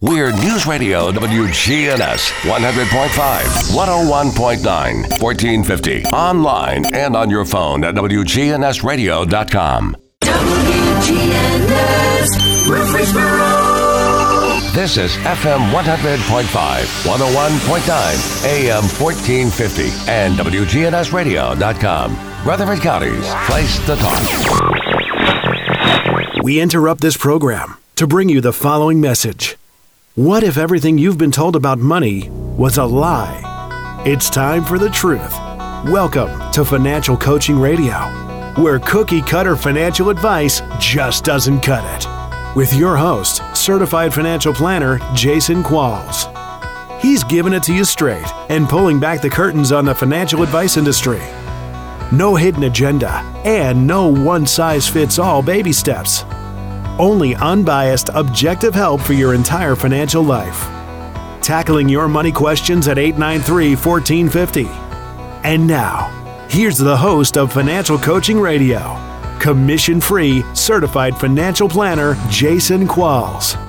We're News Radio WGNS 100.5, 101.9, 1450. Online and on your phone at WGNSradio.com. WGNS Murfreesboro. This is FM 100.5, 101.9, AM 1450, and WGNSradio.com. Rutherford County's place to talk. We interrupt this program to bring you the following message. What if everything you've been told about money was a lie? It's time for the truth. Welcome to Financial Coaching Radio, where cookie cutter financial advice just doesn't cut it. With your host, certified financial planner Jason Qualls. He's giving it to you straight and pulling back the curtains on the financial advice industry. No hidden agenda and no one size fits all baby steps only unbiased, objective help for your entire financial life. Tackling your money questions at 893 1450. And now, here's the host of Financial Coaching Radio, commission free, certified financial planner Jason Qualls.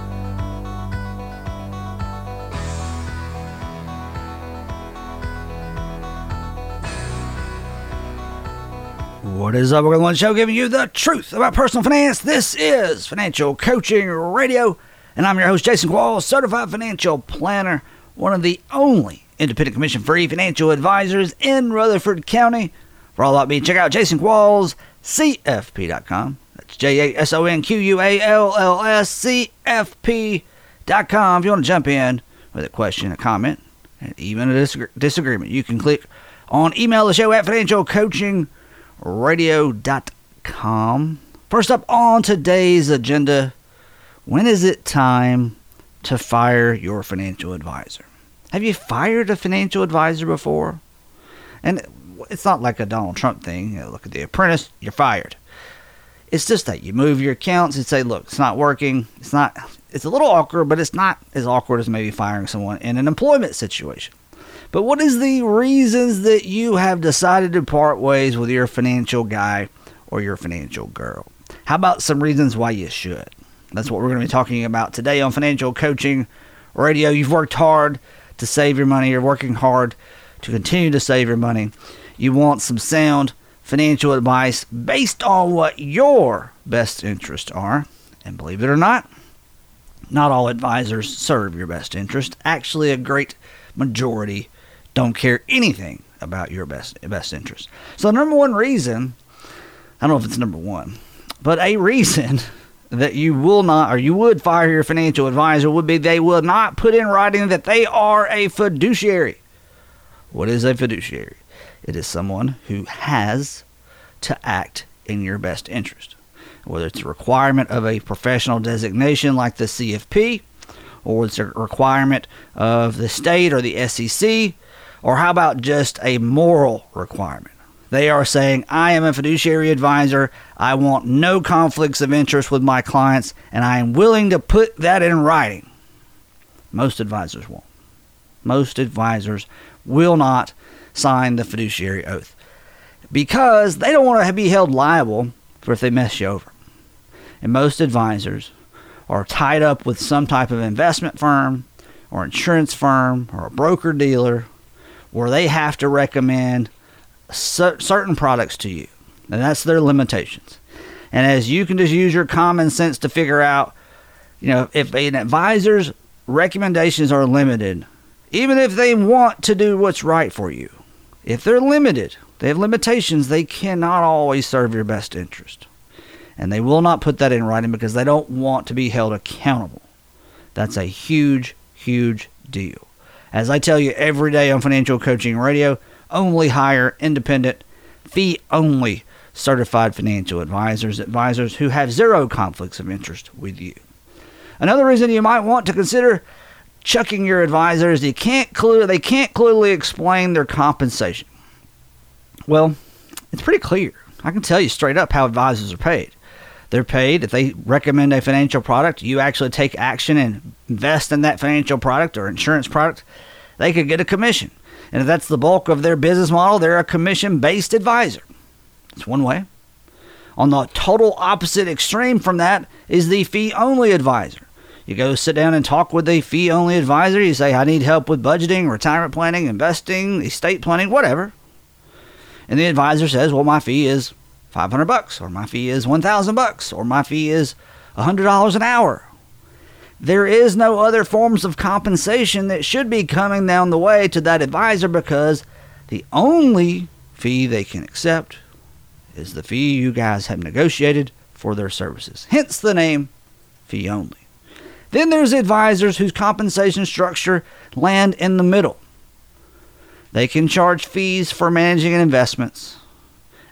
What is up? To show giving you the truth about personal finance. This is Financial Coaching Radio, and I'm your host, Jason Qualls, certified financial planner, one of the only independent commission free financial advisors in Rutherford County. For all about me, check out Jason Qualls, CFP.com. That's J A S O N Q U A L L S C F P.com. If you want to jump in with a question, a comment, and even a disagree- disagreement, you can click on email the show at Financial Coaching radio.com. First up on today's agenda, when is it time to fire your financial advisor? Have you fired a financial advisor before? And it's not like a Donald Trump thing. You know, look at the apprentice, you're fired. It's just that you move your accounts and say, look, it's not working. It's not, it's a little awkward, but it's not as awkward as maybe firing someone in an employment situation. But what is the reasons that you have decided to part ways with your financial guy or your financial girl? How about some reasons why you should? That's what we're going to be talking about today on Financial Coaching Radio. You've worked hard to save your money. You're working hard to continue to save your money. You want some sound financial advice based on what your best interests are. And believe it or not, not all advisors serve your best interest. Actually, a great majority don't care anything about your best best interest. So, number one reason, I don't know if it's number one, but a reason that you will not or you would fire your financial advisor would be they will not put in writing that they are a fiduciary. What is a fiduciary? It is someone who has to act in your best interest. Whether it's a requirement of a professional designation like the CFP, or it's a requirement of the state or the SEC, or how about just a moral requirement? They are saying, I am a fiduciary advisor. I want no conflicts of interest with my clients, and I am willing to put that in writing. Most advisors won't. Most advisors will not sign the fiduciary oath because they don't want to be held liable for if they mess you over. And most advisors are tied up with some type of investment firm or insurance firm or a broker dealer where they have to recommend certain products to you. And that's their limitations. And as you can just use your common sense to figure out, you know, if an advisor's recommendations are limited, even if they want to do what's right for you, if they're limited, they have limitations, they cannot always serve your best interest. And they will not put that in writing because they don't want to be held accountable. That's a huge, huge deal. As I tell you every day on Financial Coaching Radio, only hire independent, fee only certified financial advisors, advisors who have zero conflicts of interest with you. Another reason you might want to consider chucking your advisors, you can't clear, they can't clearly explain their compensation. Well, it's pretty clear. I can tell you straight up how advisors are paid. They're paid if they recommend a financial product, you actually take action and invest in that financial product or insurance product, they could get a commission. And if that's the bulk of their business model, they're a commission based advisor. That's one way. On the total opposite extreme from that is the fee only advisor. You go sit down and talk with a fee only advisor. You say, I need help with budgeting, retirement planning, investing, estate planning, whatever. And the advisor says, Well, my fee is 500 bucks, or my fee is 1,000 bucks, or my fee is $100 an hour. There is no other forms of compensation that should be coming down the way to that advisor because the only fee they can accept is the fee you guys have negotiated for their services. Hence the name fee only. Then there's advisors whose compensation structure land in the middle. They can charge fees for managing investments,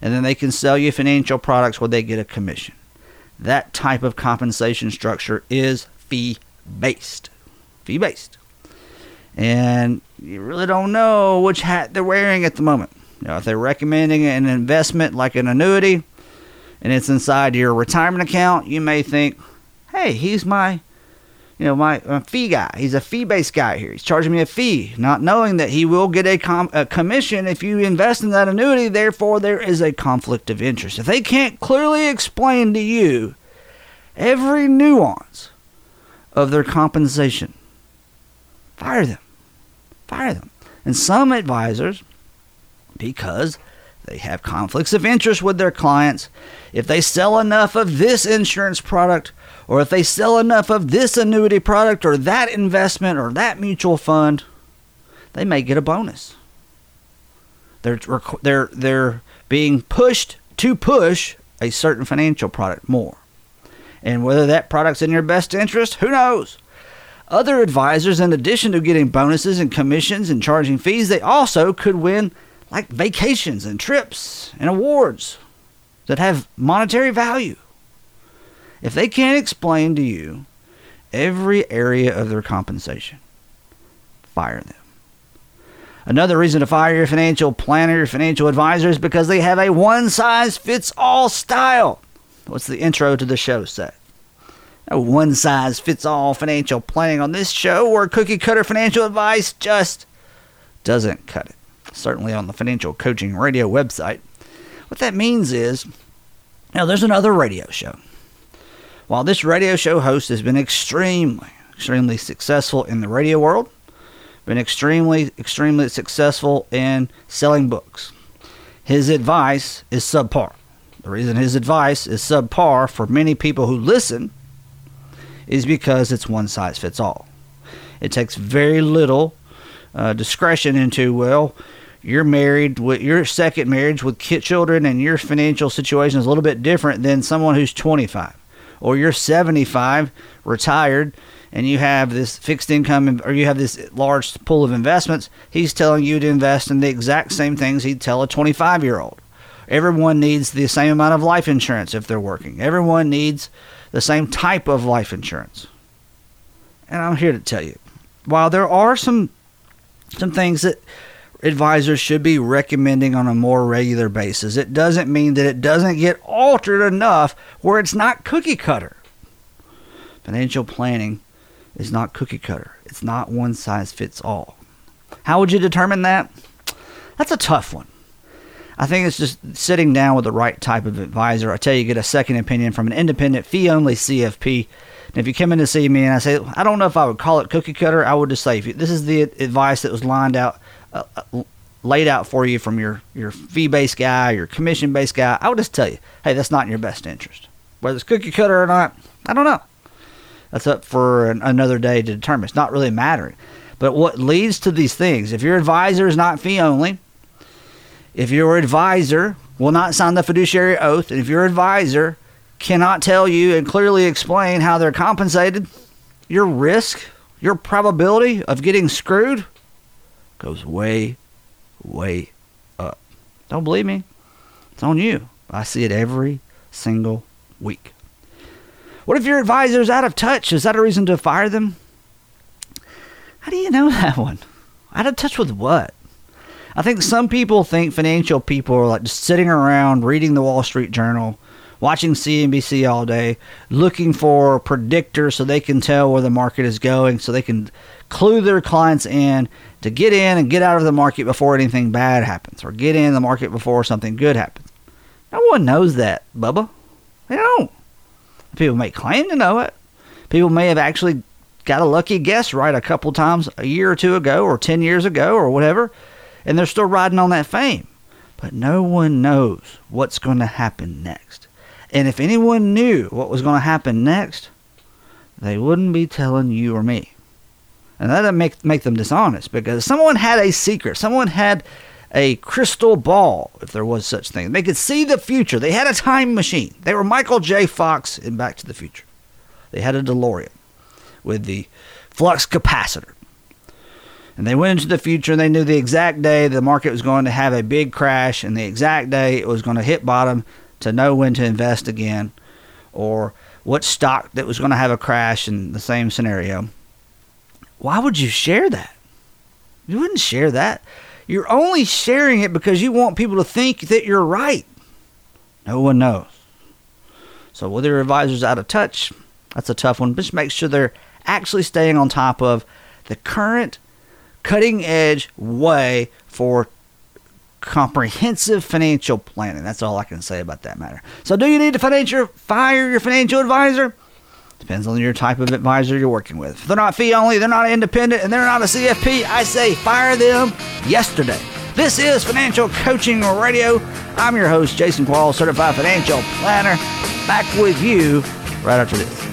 and then they can sell you financial products where they get a commission. That type of compensation structure is fee based. Fee based. And you really don't know which hat they're wearing at the moment. You know, if they're recommending an investment like an annuity and it's inside your retirement account, you may think, hey, he's my you know, my, my fee guy. He's a fee based guy here. He's charging me a fee, not knowing that he will get a, com- a commission if you invest in that annuity. Therefore, there is a conflict of interest. If they can't clearly explain to you every nuance of their compensation, fire them. Fire them. And some advisors, because they have conflicts of interest with their clients, if they sell enough of this insurance product, or if they sell enough of this annuity product or that investment or that mutual fund, they may get a bonus. They're they're they're being pushed to push a certain financial product more. And whether that product's in your best interest, who knows? Other advisors, in addition to getting bonuses and commissions and charging fees, they also could win like vacations and trips and awards that have monetary value. If they can't explain to you every area of their compensation, fire them. Another reason to fire your financial planner, your financial advisor, is because they have a one size fits all style. What's the intro to the show say? No one size fits all financial planning on this show or cookie cutter financial advice just doesn't cut it. Certainly on the Financial Coaching Radio website. What that means is, now there's another radio show while this radio show host has been extremely, extremely successful in the radio world, been extremely, extremely successful in selling books, his advice is subpar. The reason his advice is subpar for many people who listen is because it's one size fits all. It takes very little uh, discretion into, well, you're married with your second marriage with children and your financial situation is a little bit different than someone who's 25 or you're 75, retired, and you have this fixed income or you have this large pool of investments, he's telling you to invest in the exact same things he'd tell a 25 year old. Everyone needs the same amount of life insurance if they're working. Everyone needs the same type of life insurance. And I'm here to tell you, while there are some some things that advisors should be recommending on a more regular basis. It doesn't mean that it doesn't get altered enough where it's not cookie cutter. Financial planning is not cookie cutter, it's not one size fits all. How would you determine that? That's a tough one. I think it's just sitting down with the right type of advisor. I tell you, get a second opinion from an independent fee only CFP. And if you come in to see me and I say, I don't know if I would call it cookie cutter, I would just say, if this is the advice that was lined out laid out for you from your, your fee based guy, your commission based guy, I would just tell you, hey, that's not in your best interest. Whether it's cookie cutter or not, I don't know. That's up for an, another day to determine. It's not really mattering. But what leads to these things, if your advisor is not fee only, if your advisor will not sign the fiduciary oath, and if your advisor cannot tell you and clearly explain how they're compensated, your risk, your probability of getting screwed goes way, way up. Don't believe me? It's on you. I see it every single week. What if your advisor is out of touch? Is that a reason to fire them? How do you know that one? Out of touch with what? I think some people think financial people are like just sitting around reading the Wall Street Journal, watching CNBC all day, looking for predictors so they can tell where the market is going, so they can clue their clients in to get in and get out of the market before anything bad happens, or get in the market before something good happens. No one knows that, Bubba. They don't. People may claim to know it. People may have actually got a lucky guess right a couple times a year or two ago or 10 years ago or whatever, and they're still riding on that fame. But no one knows what's going to happen next. And if anyone knew what was going to happen next, they wouldn't be telling you or me. And that doesn't make, make them dishonest because someone had a secret. Someone had a crystal ball, if there was such thing. They could see the future. They had a time machine. They were Michael J. Fox in Back to the Future. They had a DeLorean with the flux capacitor. And they went into the future and they knew the exact day the market was going to have a big crash and the exact day it was going to hit bottom to know when to invest again or what stock that was going to have a crash in the same scenario. Why would you share that? You wouldn't share that. You're only sharing it because you want people to think that you're right. No one knows. So whether your advisor's out of touch, that's a tough one. Just make sure they're actually staying on top of the current cutting edge way for comprehensive financial planning. That's all I can say about that matter. So, do you need to financial, fire your financial advisor? Depends on your type of advisor you're working with. If they're not fee only, they're not independent, and they're not a CFP, I say fire them yesterday. This is Financial Coaching Radio. I'm your host, Jason Qualls, certified financial planner. Back with you right after this.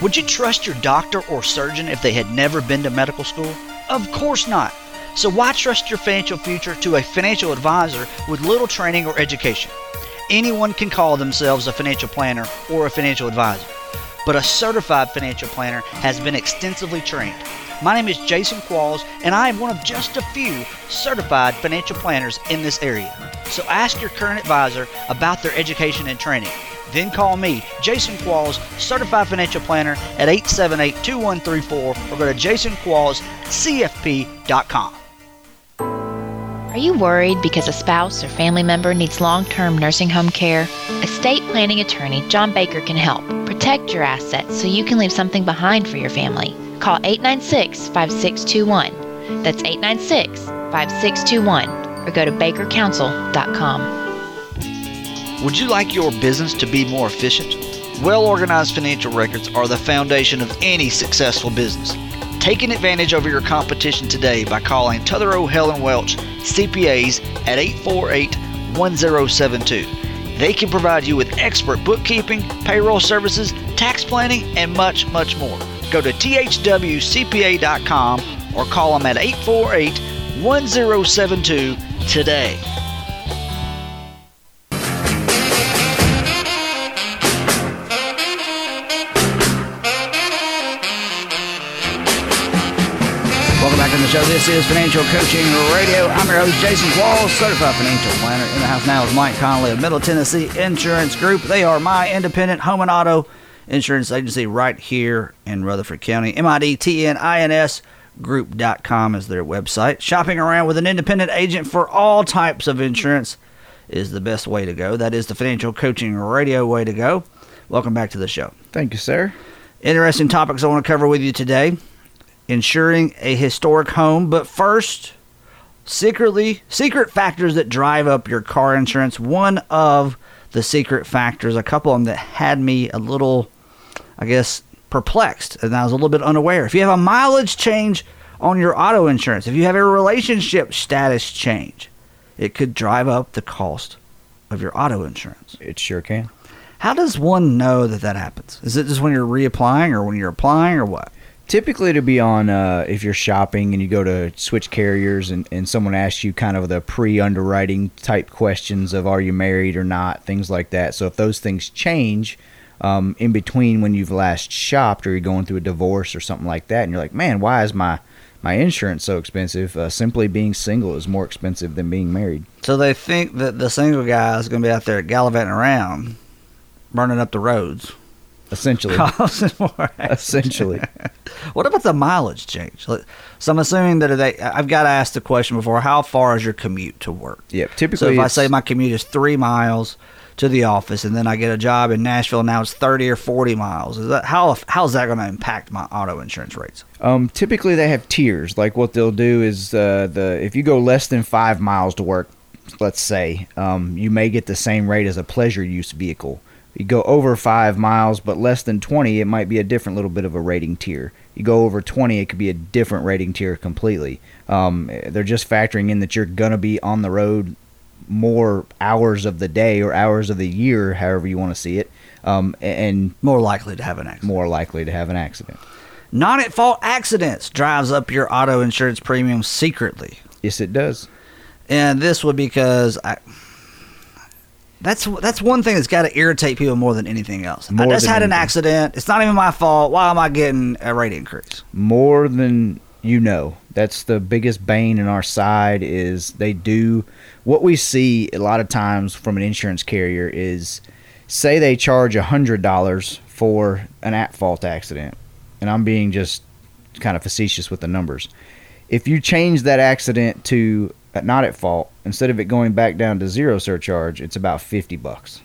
Would you trust your doctor or surgeon if they had never been to medical school? Of course not. So why trust your financial future to a financial advisor with little training or education? Anyone can call themselves a financial planner or a financial advisor, but a certified financial planner has been extensively trained. My name is Jason Qualls, and I am one of just a few certified financial planners in this area. So ask your current advisor about their education and training. Then call me, Jason Qualls, Certified Financial Planner, at 878 2134 or go to jasonquallscfp.com. Are you worried because a spouse or family member needs long term nursing home care? Estate planning attorney John Baker can help. Protect your assets so you can leave something behind for your family. Call 896 5621. That's 896 5621 or go to bakercouncil.com. Would you like your business to be more efficient? Well organized financial records are the foundation of any successful business. Take an advantage over your competition today by calling Tutherow Helen Welch CPAs at 848 1072. They can provide you with expert bookkeeping, payroll services, tax planning, and much, much more. Go to thwcpa.com or call them at 848 1072 today. Show. This is Financial Coaching Radio. I'm your host, Jason Qualls, certified financial planner. In the house now is Mike Conley of Middle Tennessee Insurance Group. They are my independent home and auto insurance agency right here in Rutherford County. M-I-D-T-N-I-N-S group.com is their website. Shopping around with an independent agent for all types of insurance is the best way to go. That is the Financial Coaching Radio way to go. Welcome back to the show. Thank you, sir. Interesting topics I want to cover with you today. Insuring a historic home, but first, secretly secret factors that drive up your car insurance. One of the secret factors, a couple of them that had me a little, I guess, perplexed, and I was a little bit unaware. If you have a mileage change on your auto insurance, if you have a relationship status change, it could drive up the cost of your auto insurance. It sure can. How does one know that that happens? Is it just when you're reapplying, or when you're applying, or what? Typically, to be on, uh, if you're shopping and you go to switch carriers and, and someone asks you kind of the pre underwriting type questions of are you married or not, things like that. So if those things change um, in between when you've last shopped or you're going through a divorce or something like that, and you're like, man, why is my my insurance so expensive? Uh, simply being single is more expensive than being married. So they think that the single guy is going to be out there gallivanting around, burning up the roads. Essentially. More essentially. What about the mileage change? So I'm assuming that they. I've got to ask the question before. How far is your commute to work? Yep. So if I say my commute is three miles to the office, and then I get a job in Nashville, now it's thirty or forty miles. Is that how? How's that going to impact my auto insurance rates? Um, typically they have tiers. Like what they'll do is uh, the if you go less than five miles to work, let's say, um, you may get the same rate as a pleasure use vehicle. You go over five miles, but less than twenty, it might be a different little bit of a rating tier. You go over twenty, it could be a different rating tier completely. Um, they're just factoring in that you're gonna be on the road more hours of the day or hours of the year, however you want to see it, um, and More likely to have an accident. more likely to have an accident. Non at fault accidents drives up your auto insurance premium secretly. Yes, it does. and this would because I. That's that's one thing that's got to irritate people more than anything else. I just had an anything. accident. It's not even my fault. Why am I getting a rate increase? more than you know. That's the biggest bane in our side is they do what we see a lot of times from an insurance carrier is say they charge a hundred dollars for an at fault accident, and I'm being just kind of facetious with the numbers. If you change that accident to not at fault, instead of it going back down to zero surcharge, it's about fifty bucks.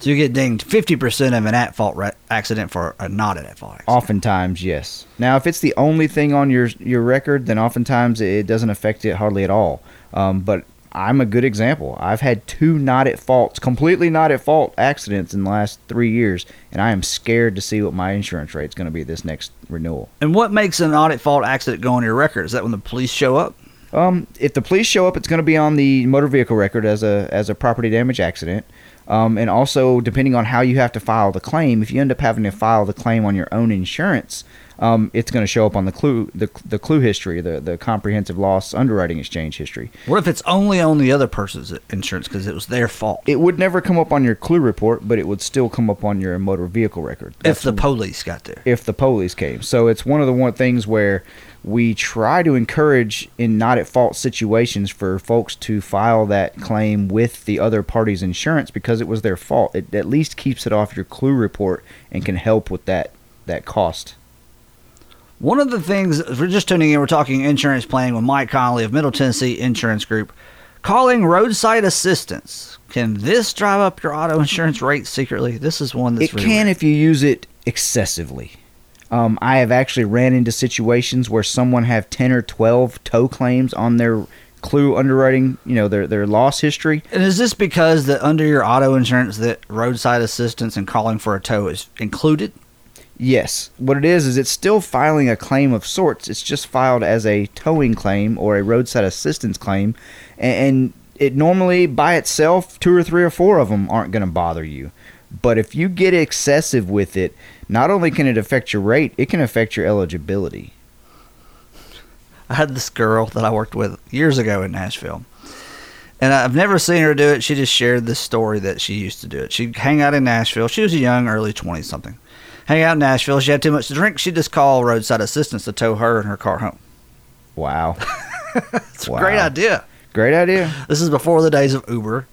So you get dinged fifty percent of an at fault ra- accident for a not an at fault accident. Oftentimes, yes. Now, if it's the only thing on your your record, then oftentimes it doesn't affect it hardly at all. Um, but I'm a good example. I've had two not at fault, completely not at fault accidents in the last three years, and I am scared to see what my insurance rate's going to be this next renewal. And what makes an not at fault accident go on your record? Is that when the police show up? Um, if the police show up, it's going to be on the motor vehicle record as a as a property damage accident. Um, and also, depending on how you have to file the claim, if you end up having to file the claim on your own insurance, um, it's going to show up on the clue the, the clue history, the the comprehensive loss underwriting exchange history. What if it's only on the other person's insurance because it was their fault? It would never come up on your clue report, but it would still come up on your motor vehicle record. if the police got there. if the police came. So it's one of the one things where we try to encourage in not at fault situations for folks to file that claim with the other party's insurance because it was their fault. It at least keeps it off your clue report and can help with that that cost. One of the things, if we're just tuning in, we're talking insurance planning with Mike Conley of Middle Tennessee Insurance Group. Calling roadside assistance. Can this drive up your auto insurance rate secretly? This is one that's it really can rare. if you use it excessively. Um, I have actually ran into situations where someone have ten or twelve tow claims on their clue underwriting, you know, their their loss history. And is this because that under your auto insurance that roadside assistance and calling for a tow is included? Yes. What it is is it's still filing a claim of sorts. It's just filed as a towing claim or a roadside assistance claim, and it normally by itself two or three or four of them aren't going to bother you. But if you get excessive with it, not only can it affect your rate, it can affect your eligibility. I had this girl that I worked with years ago in Nashville. And I've never seen her do it. She just shared this story that she used to do it. She'd hang out in Nashville. She was a young, early 20 something. Hang out in Nashville. She had too much to drink. She'd just call roadside assistance to tow her and her car home. Wow. It's Wow. a great idea. Great idea. This is before the days of Uber.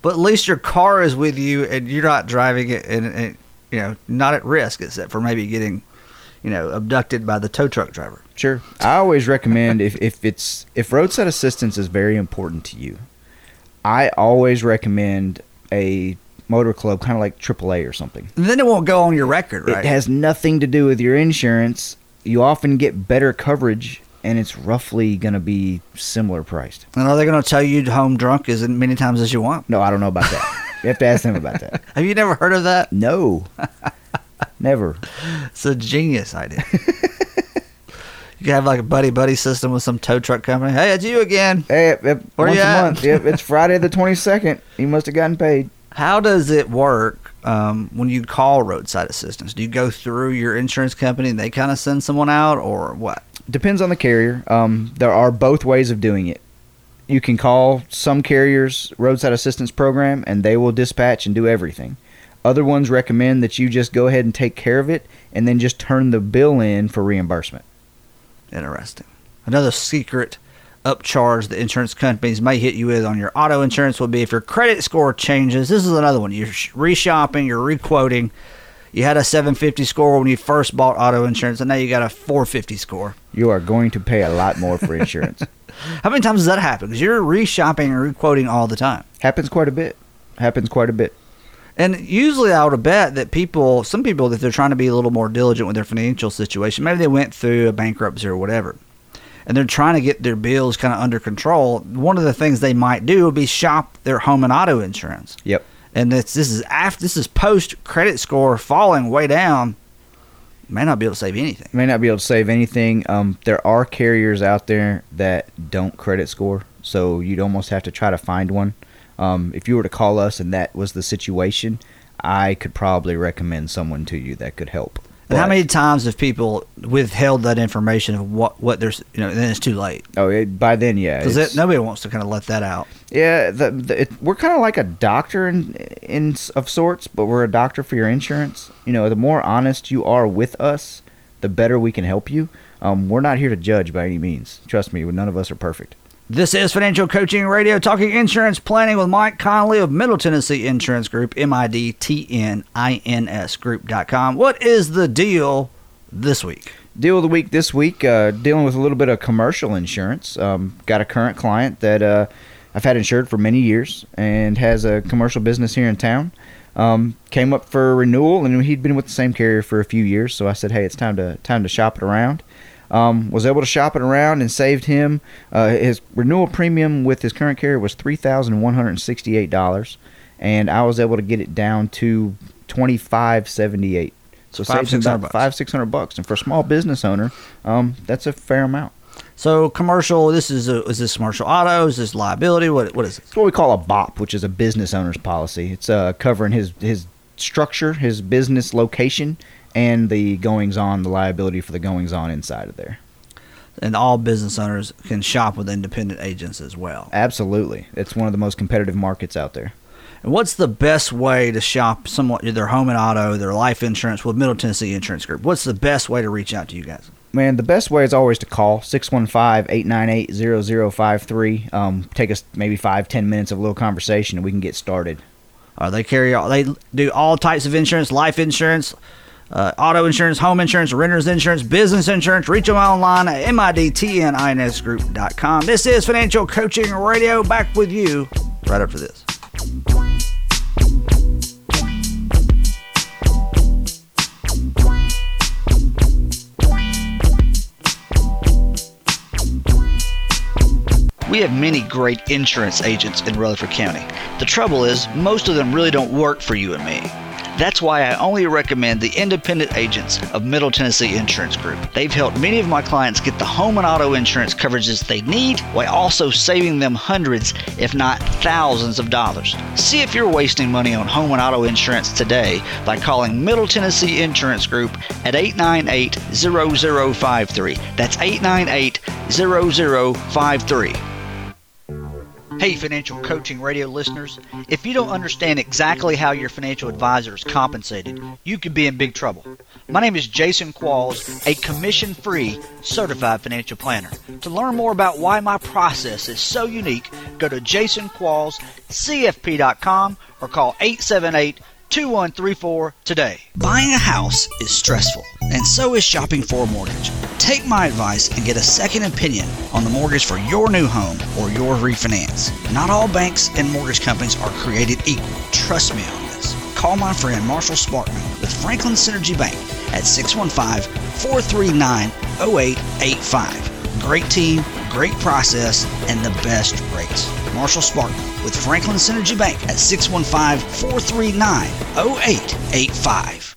But at least your car is with you and you're not driving it and, and you know, not at risk except for maybe getting, you know, abducted by the tow truck driver. Sure. I always recommend if, if it's if roadside assistance is very important to you, I always recommend a motor club kind of like AAA or something. And then it won't go on your record, right? It has nothing to do with your insurance. You often get better coverage and it's roughly going to be similar priced. and are they going to tell you home drunk as many times as you want? No, I don't know about that. you have to ask them about that. Have you never heard of that? No. Never. It's a genius idea. you can have like a buddy buddy system with some tow truck company. Hey, it's you again. Hey, yep, yep, Where once you a at? month. Yep, it's Friday the 22nd. You must have gotten paid. How does it work um, when you call roadside assistance? Do you go through your insurance company and they kind of send someone out, or what? Depends on the carrier. Um, there are both ways of doing it. You can call some carriers' roadside assistance program, and they will dispatch and do everything. Other ones recommend that you just go ahead and take care of it, and then just turn the bill in for reimbursement. Interesting. Another secret upcharge the insurance companies may hit you with on your auto insurance will be if your credit score changes. This is another one. You're reshopping, you're requoting. You had a 750 score when you first bought auto insurance, and now you got a 450 score. You are going to pay a lot more for insurance. How many times does that happen? Because you're reshopping and requoting all the time. Happens quite a bit. Happens quite a bit. And usually, I would bet that people, some people, that they're trying to be a little more diligent with their financial situation, maybe they went through a bankruptcy or whatever, and they're trying to get their bills kind of under control. One of the things they might do would be shop their home and auto insurance. Yep. And this this is after this is post credit score falling way down. May not be able to save anything. May not be able to save anything. Um, there are carriers out there that don't credit score, so you'd almost have to try to find one. Um, if you were to call us and that was the situation, I could probably recommend someone to you that could help. And how many times have people withheld that information of what what there's you know then it's too late Oh, it, by then, yeah. because nobody wants to kind of let that out. Yeah, the, the, it, we're kind of like a doctor in, in of sorts, but we're a doctor for your insurance. You know, the more honest you are with us, the better we can help you. Um, we're not here to judge by any means. Trust me, none of us are perfect. This is Financial Coaching Radio, talking insurance planning with Mike Conley of Middle Tennessee Insurance Group, M-I-D-T-N-I-N-S Group.com. What is the deal this week? Deal of the week this week, uh, dealing with a little bit of commercial insurance. Um, got a current client that uh, I've had insured for many years and has a commercial business here in town. Um, came up for renewal, and he'd been with the same carrier for a few years. So I said, "Hey, it's time to time to shop it around." Um, was able to shop it around and saved him. Uh, his renewal premium with his current carrier was three thousand one hundred sixty-eight dollars, and I was able to get it down to twenty-five seventy-eight. So Five, saved him six hundred about bucks. five six hundred bucks, and for a small business owner, um, that's a fair amount. So commercial, this is a, is this commercial auto? Is this liability? What what is it? It's what we call a BOP, which is a business owner's policy. It's uh, covering his his structure, his business location, and the goings on, the liability for the goings on inside of there. And all business owners can shop with independent agents as well. Absolutely, it's one of the most competitive markets out there. And what's the best way to shop somewhat their home and auto, their life insurance with Middle Tennessee Insurance Group? What's the best way to reach out to you guys? Man, the best way is always to call 615-898-0053. Um, take us maybe five, ten minutes of a little conversation, and we can get started. Uh, they carry all, they do all types of insurance, life insurance, uh, auto insurance, home insurance, renters insurance, business insurance. Reach them online at midtninsgroup.com. This is Financial Coaching Radio. Back with you right after this. We have many great insurance agents in Rutherford County. The trouble is, most of them really don't work for you and me. That's why I only recommend the independent agents of Middle Tennessee Insurance Group. They've helped many of my clients get the home and auto insurance coverages they need while also saving them hundreds, if not thousands of dollars. See if you're wasting money on home and auto insurance today by calling Middle Tennessee Insurance Group at 898 0053. That's 898 0053. Hey, financial coaching radio listeners. If you don't understand exactly how your financial advisor is compensated, you could be in big trouble. My name is Jason Qualls, a commission free certified financial planner. To learn more about why my process is so unique, go to jasonquallscfp.com or call 878 2134 today. Buying a house is stressful, and so is shopping for a mortgage. Take my advice and get a second opinion on the mortgage for your new home or your refinance. Not all banks and mortgage companies are created equal. Trust me on this. Call my friend Marshall Sparkman with Franklin Synergy Bank at 615 439 0885. Great team, great process, and the best rates. Marshall Sparkman with Franklin Synergy Bank at 615 439 0885.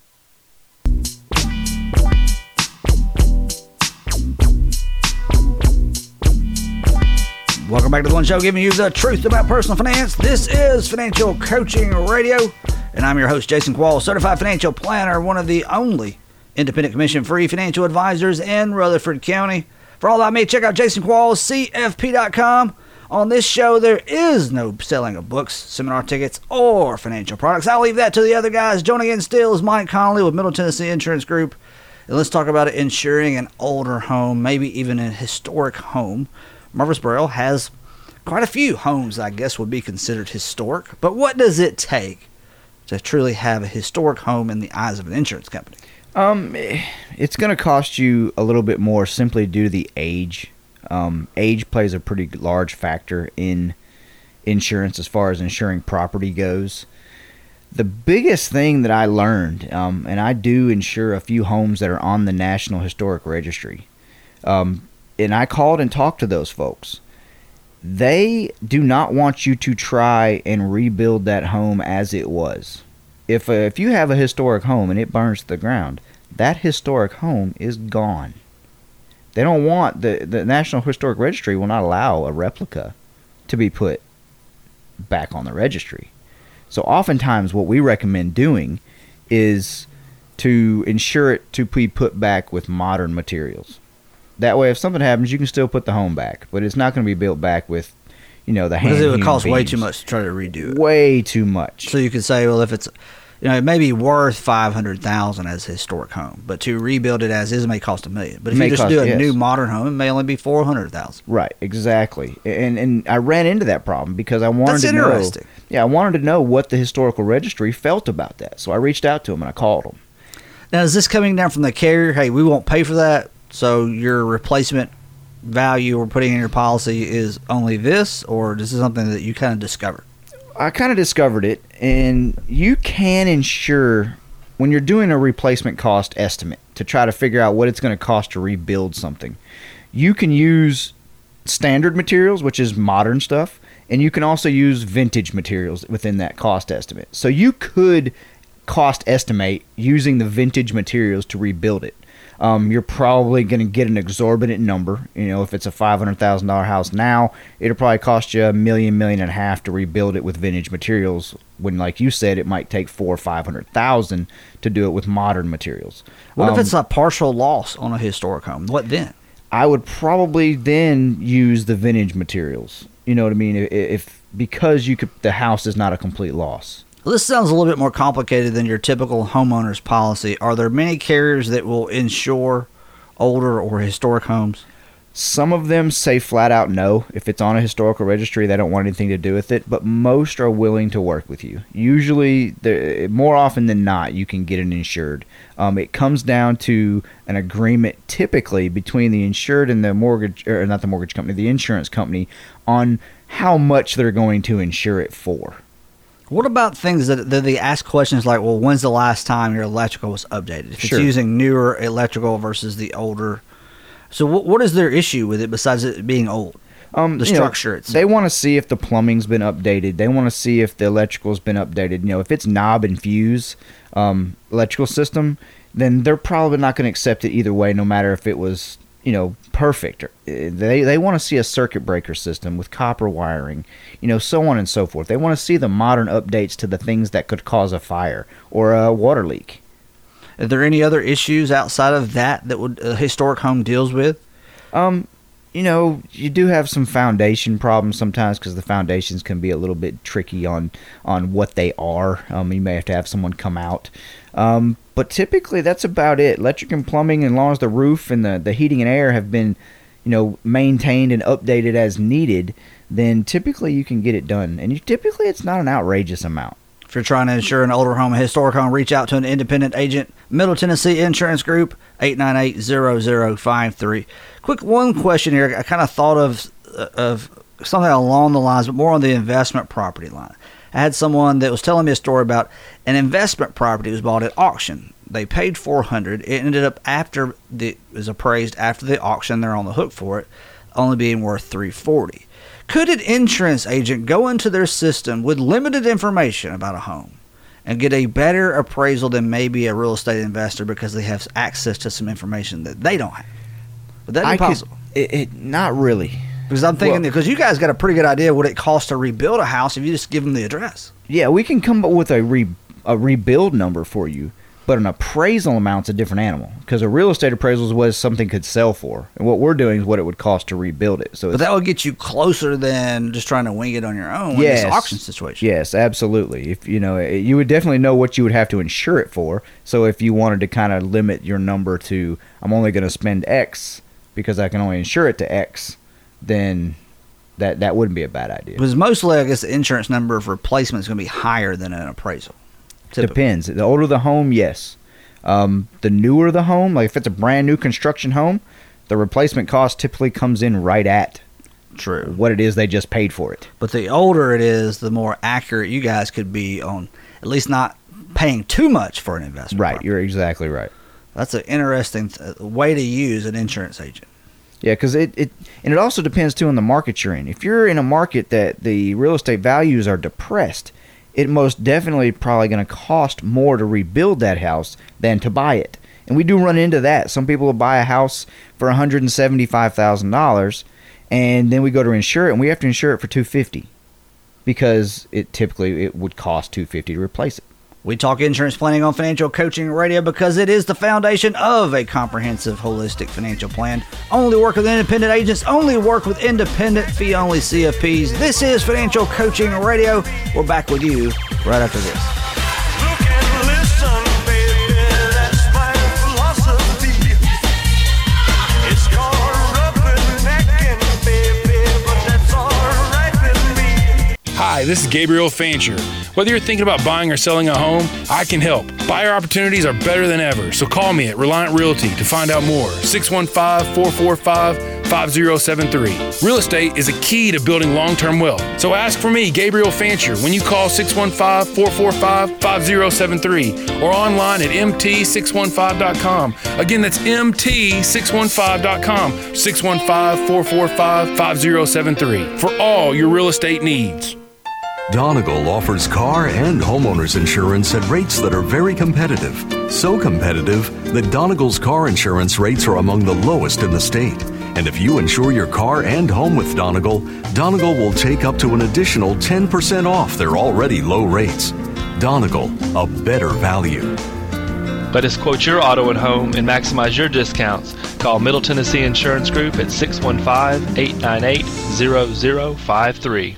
Welcome back to the One Show, giving you the truth about personal finance. This is Financial Coaching Radio, and I'm your host, Jason Quall, certified financial planner, one of the only independent commission free financial advisors in Rutherford County. For all that me, check out jasonquallscfp.com. On this show, there is no selling of books, seminar tickets, or financial products. I'll leave that to the other guys. Joining in still is Mike Conley with Middle Tennessee Insurance Group. And let's talk about insuring an older home, maybe even a historic home. Murfreesboro has quite a few homes I guess would be considered historic. But what does it take to truly have a historic home in the eyes of an insurance company? Um, eh, it's going to cost you a little bit more simply due to the age. Um, age plays a pretty large factor in insurance as far as insuring property goes. The biggest thing that I learned, um, and I do insure a few homes that are on the National Historic Registry, um, and I called and talked to those folks. They do not want you to try and rebuild that home as it was. If uh, if you have a historic home and it burns to the ground, that historic home is gone. They don't want the the National Historic Registry will not allow a replica to be put back on the registry. So oftentimes what we recommend doing is to insure it to be put back with modern materials. That way if something happens you can still put the home back, but it's not going to be built back with you know the hand Because it would cost way too much to try to redo it. Way too much. So you could say, well, if it's, you know, it may be worth five hundred thousand as a historic home, but to rebuild it as is it may cost a million. But if you just cost- do a yes. new modern home, it may only be four hundred thousand. Right, exactly. And and I ran into that problem because I wanted That's to interesting. know. Yeah, I wanted to know what the historical registry felt about that. So I reached out to them and I called them. Now, is this coming down from the carrier? Hey, we won't pay for that, so your replacement value we're putting in your policy is only this, or this is something that you kind of discovered? I kind of discovered it, and you can insure when you're doing a replacement cost estimate to try to figure out what it's going to cost to rebuild something. You can use standard materials, which is modern stuff, and you can also use vintage materials within that cost estimate. So you could cost estimate using the vintage materials to rebuild it. Um, you're probably going to get an exorbitant number. You know, if it's a five hundred thousand dollar house now, it'll probably cost you a million, million and a half to rebuild it with vintage materials. When, like you said, it might take four or five hundred thousand to do it with modern materials. What Um, if it's a partial loss on a historic home? What then? I would probably then use the vintage materials. You know what I mean? If, if because you could, the house is not a complete loss. Well, this sounds a little bit more complicated than your typical homeowner's policy. Are there many carriers that will insure older or historic homes? Some of them say flat out no. If it's on a historical registry, they don't want anything to do with it. But most are willing to work with you. Usually, more often than not, you can get it insured. Um, it comes down to an agreement, typically between the insured and the mortgage, or not the mortgage company, the insurance company, on how much they're going to insure it for. What about things that, that they ask questions like, well, when's the last time your electrical was updated? If Sure. it's using newer electrical versus the older. So, what, what is their issue with it besides it being old? Um, The you know, structure itself. They want to see if the plumbing's been updated. They want to see if the electrical's been updated. You know, if it's knob and fuse um, electrical system, then they're probably not going to accept it either way, no matter if it was you know perfect. Uh, They they want to see a circuit breaker system with copper wiring, you know, so on and so forth. They want to see the modern updates to the things that could cause a fire or a water leak. Are there any other issues outside of that that would a historic home deals with? Um, you know, you do have some foundation problems sometimes because the foundations can be a little bit tricky on on what they are. Um, you may have to have someone come out. Um, but typically that's about it. Electric and plumbing, as long as the roof and the, the heating and air have been, you know, maintained and updated as needed, then typically you can get it done. And you, typically it's not an outrageous amount. If you're trying to insure an older home, a historic home, reach out to an independent agent. Middle Tennessee Insurance Group, 898-0053. Quick one question here. I kind of thought of uh, of something along the lines, but more on the investment property line. I had someone that was telling me a story about an investment property was bought at auction. They paid 400. It ended up after the it was appraised after the auction. They're on the hook for it, only being worth 340. Could an insurance agent go into their system with limited information about a home and get a better appraisal than maybe a real estate investor because they have access to some information that they don't have? Would that be I could- possible? it, it not really. Because I'm thinking Well- because you guys got a pretty good idea what it costs to rebuild a house if you just give them the address. Yeah, we can come up with a re, a rebuild number for you, but an appraisal amount's a different animal because a real estate appraisal is what something could sell for, and what we're doing is what it would cost to rebuild it. So But that would get you closer than just trying to wing it on your own yes, in this auction situation. Yes, absolutely. If you know, you would definitely know what you would have to insure it for. So if you wanted to kind of limit your number to, I'm only going to spend X because I can only insure it to X, then that that wouldn't be a bad idea. Because mostly, I guess, the insurance number of replacement is going to be higher than an appraisal. Typical. Depends. The older the home, yes. Um, the newer the home, like if it's a brand new construction home, the replacement cost typically comes in right at True. what it is they just paid for it. But the older it is, the more accurate you guys could be on at least not paying too much for an investment. Right. property. You're exactly right. That's an interesting th- way to use an insurance agent. Yeah, because it, it and it also depends too on the market you're in. If you're in a market that the real estate values are depressed, it most definitely probably going to cost more to rebuild that house than to buy it. And we do run into that. Some people will buy a house for one hundred and then we go to insure it, and we have to insure it for two fifty, because it typically it would cost two fifty to replace it. We talk insurance planning on Financial Coaching Radio because it is the foundation of a comprehensive, holistic financial plan. Only work with independent agents, only work with independent fee only CFPs. This is Financial Coaching Radio. We're back with you right after this. Hi, this is Gabriel Fancher. Whether you're thinking about buying or selling a home, I can help. Buyer opportunities are better than ever, so call me at Reliant Realty to find out more. 615 445 5073. Real estate is a key to building long term wealth, so ask for me, Gabriel Fancher, when you call 615 445 5073 or online at mt615.com. Again, that's mt615.com, 615 445 5073 for all your real estate needs. Donegal offers car and homeowners insurance at rates that are very competitive. So competitive that Donegal's car insurance rates are among the lowest in the state. And if you insure your car and home with Donegal, Donegal will take up to an additional 10% off their already low rates. Donegal, a better value. Let us quote your auto and home and maximize your discounts. Call Middle Tennessee Insurance Group at 615 898 0053.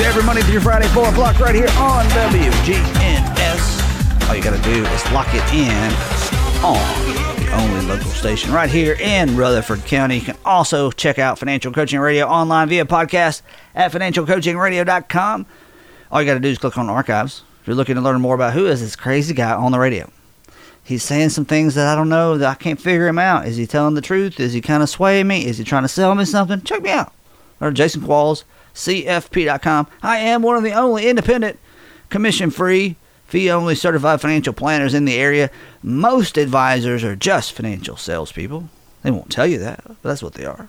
you every Monday through Friday, 4 o'clock, right here on WGNS. All you got to do is lock it in on the only local station right here in Rutherford County. You can also check out Financial Coaching Radio online via podcast at financialcoachingradio.com. All you got to do is click on archives. If you're looking to learn more about who is this crazy guy on the radio, he's saying some things that I don't know that I can't figure him out. Is he telling the truth? Is he kind of swaying me? Is he trying to sell me something? Check me out. Or Jason Qualls, CFP.com. I am one of the only independent, commission free, fee only certified financial planners in the area. Most advisors are just financial salespeople. They won't tell you that, but that's what they are.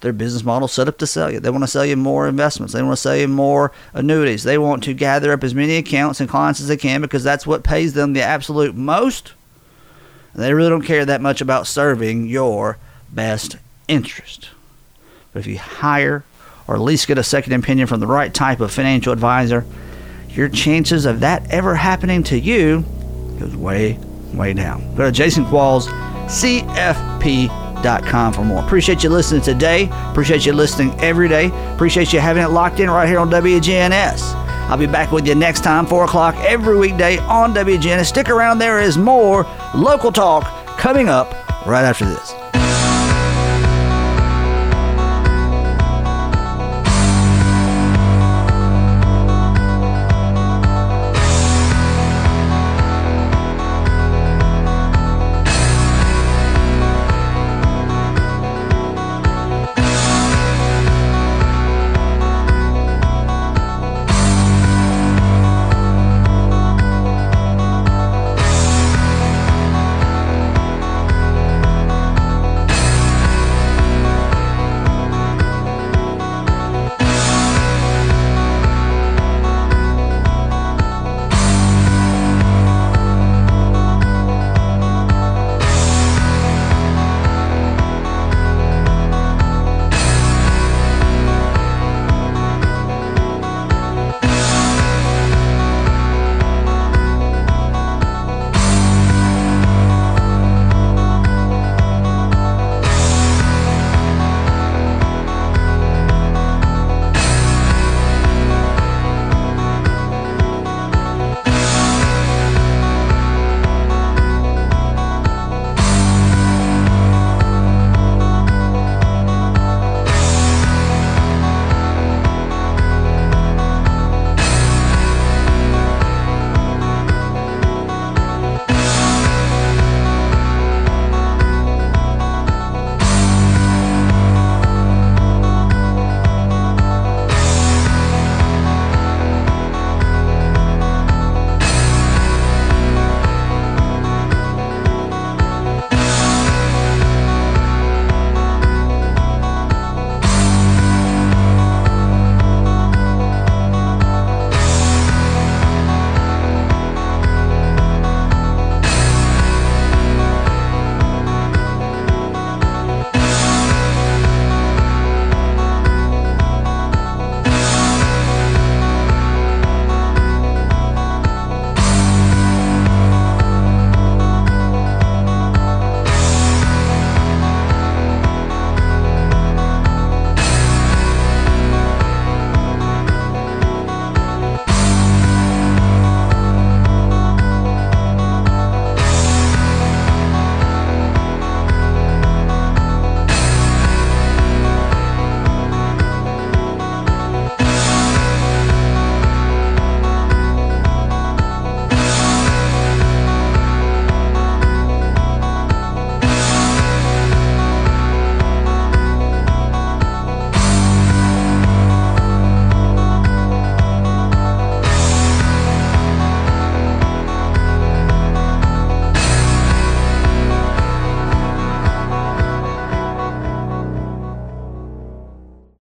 Their business model set up to sell you. They want to sell you more investments. They want to sell you more annuities. They want to gather up as many accounts and clients as they can because that's what pays them the absolute most. And they really don't care that much about serving your best interest. But if you hire or at least get a second opinion from the right type of financial advisor, your chances of that ever happening to you goes way, way down. Go to Jason Qualls, CFP.com for more. Appreciate you listening today. Appreciate you listening every day. Appreciate you having it locked in right here on WGNS. I'll be back with you next time, 4 o'clock every weekday on WGNS. Stick around, there is more local talk coming up right after this.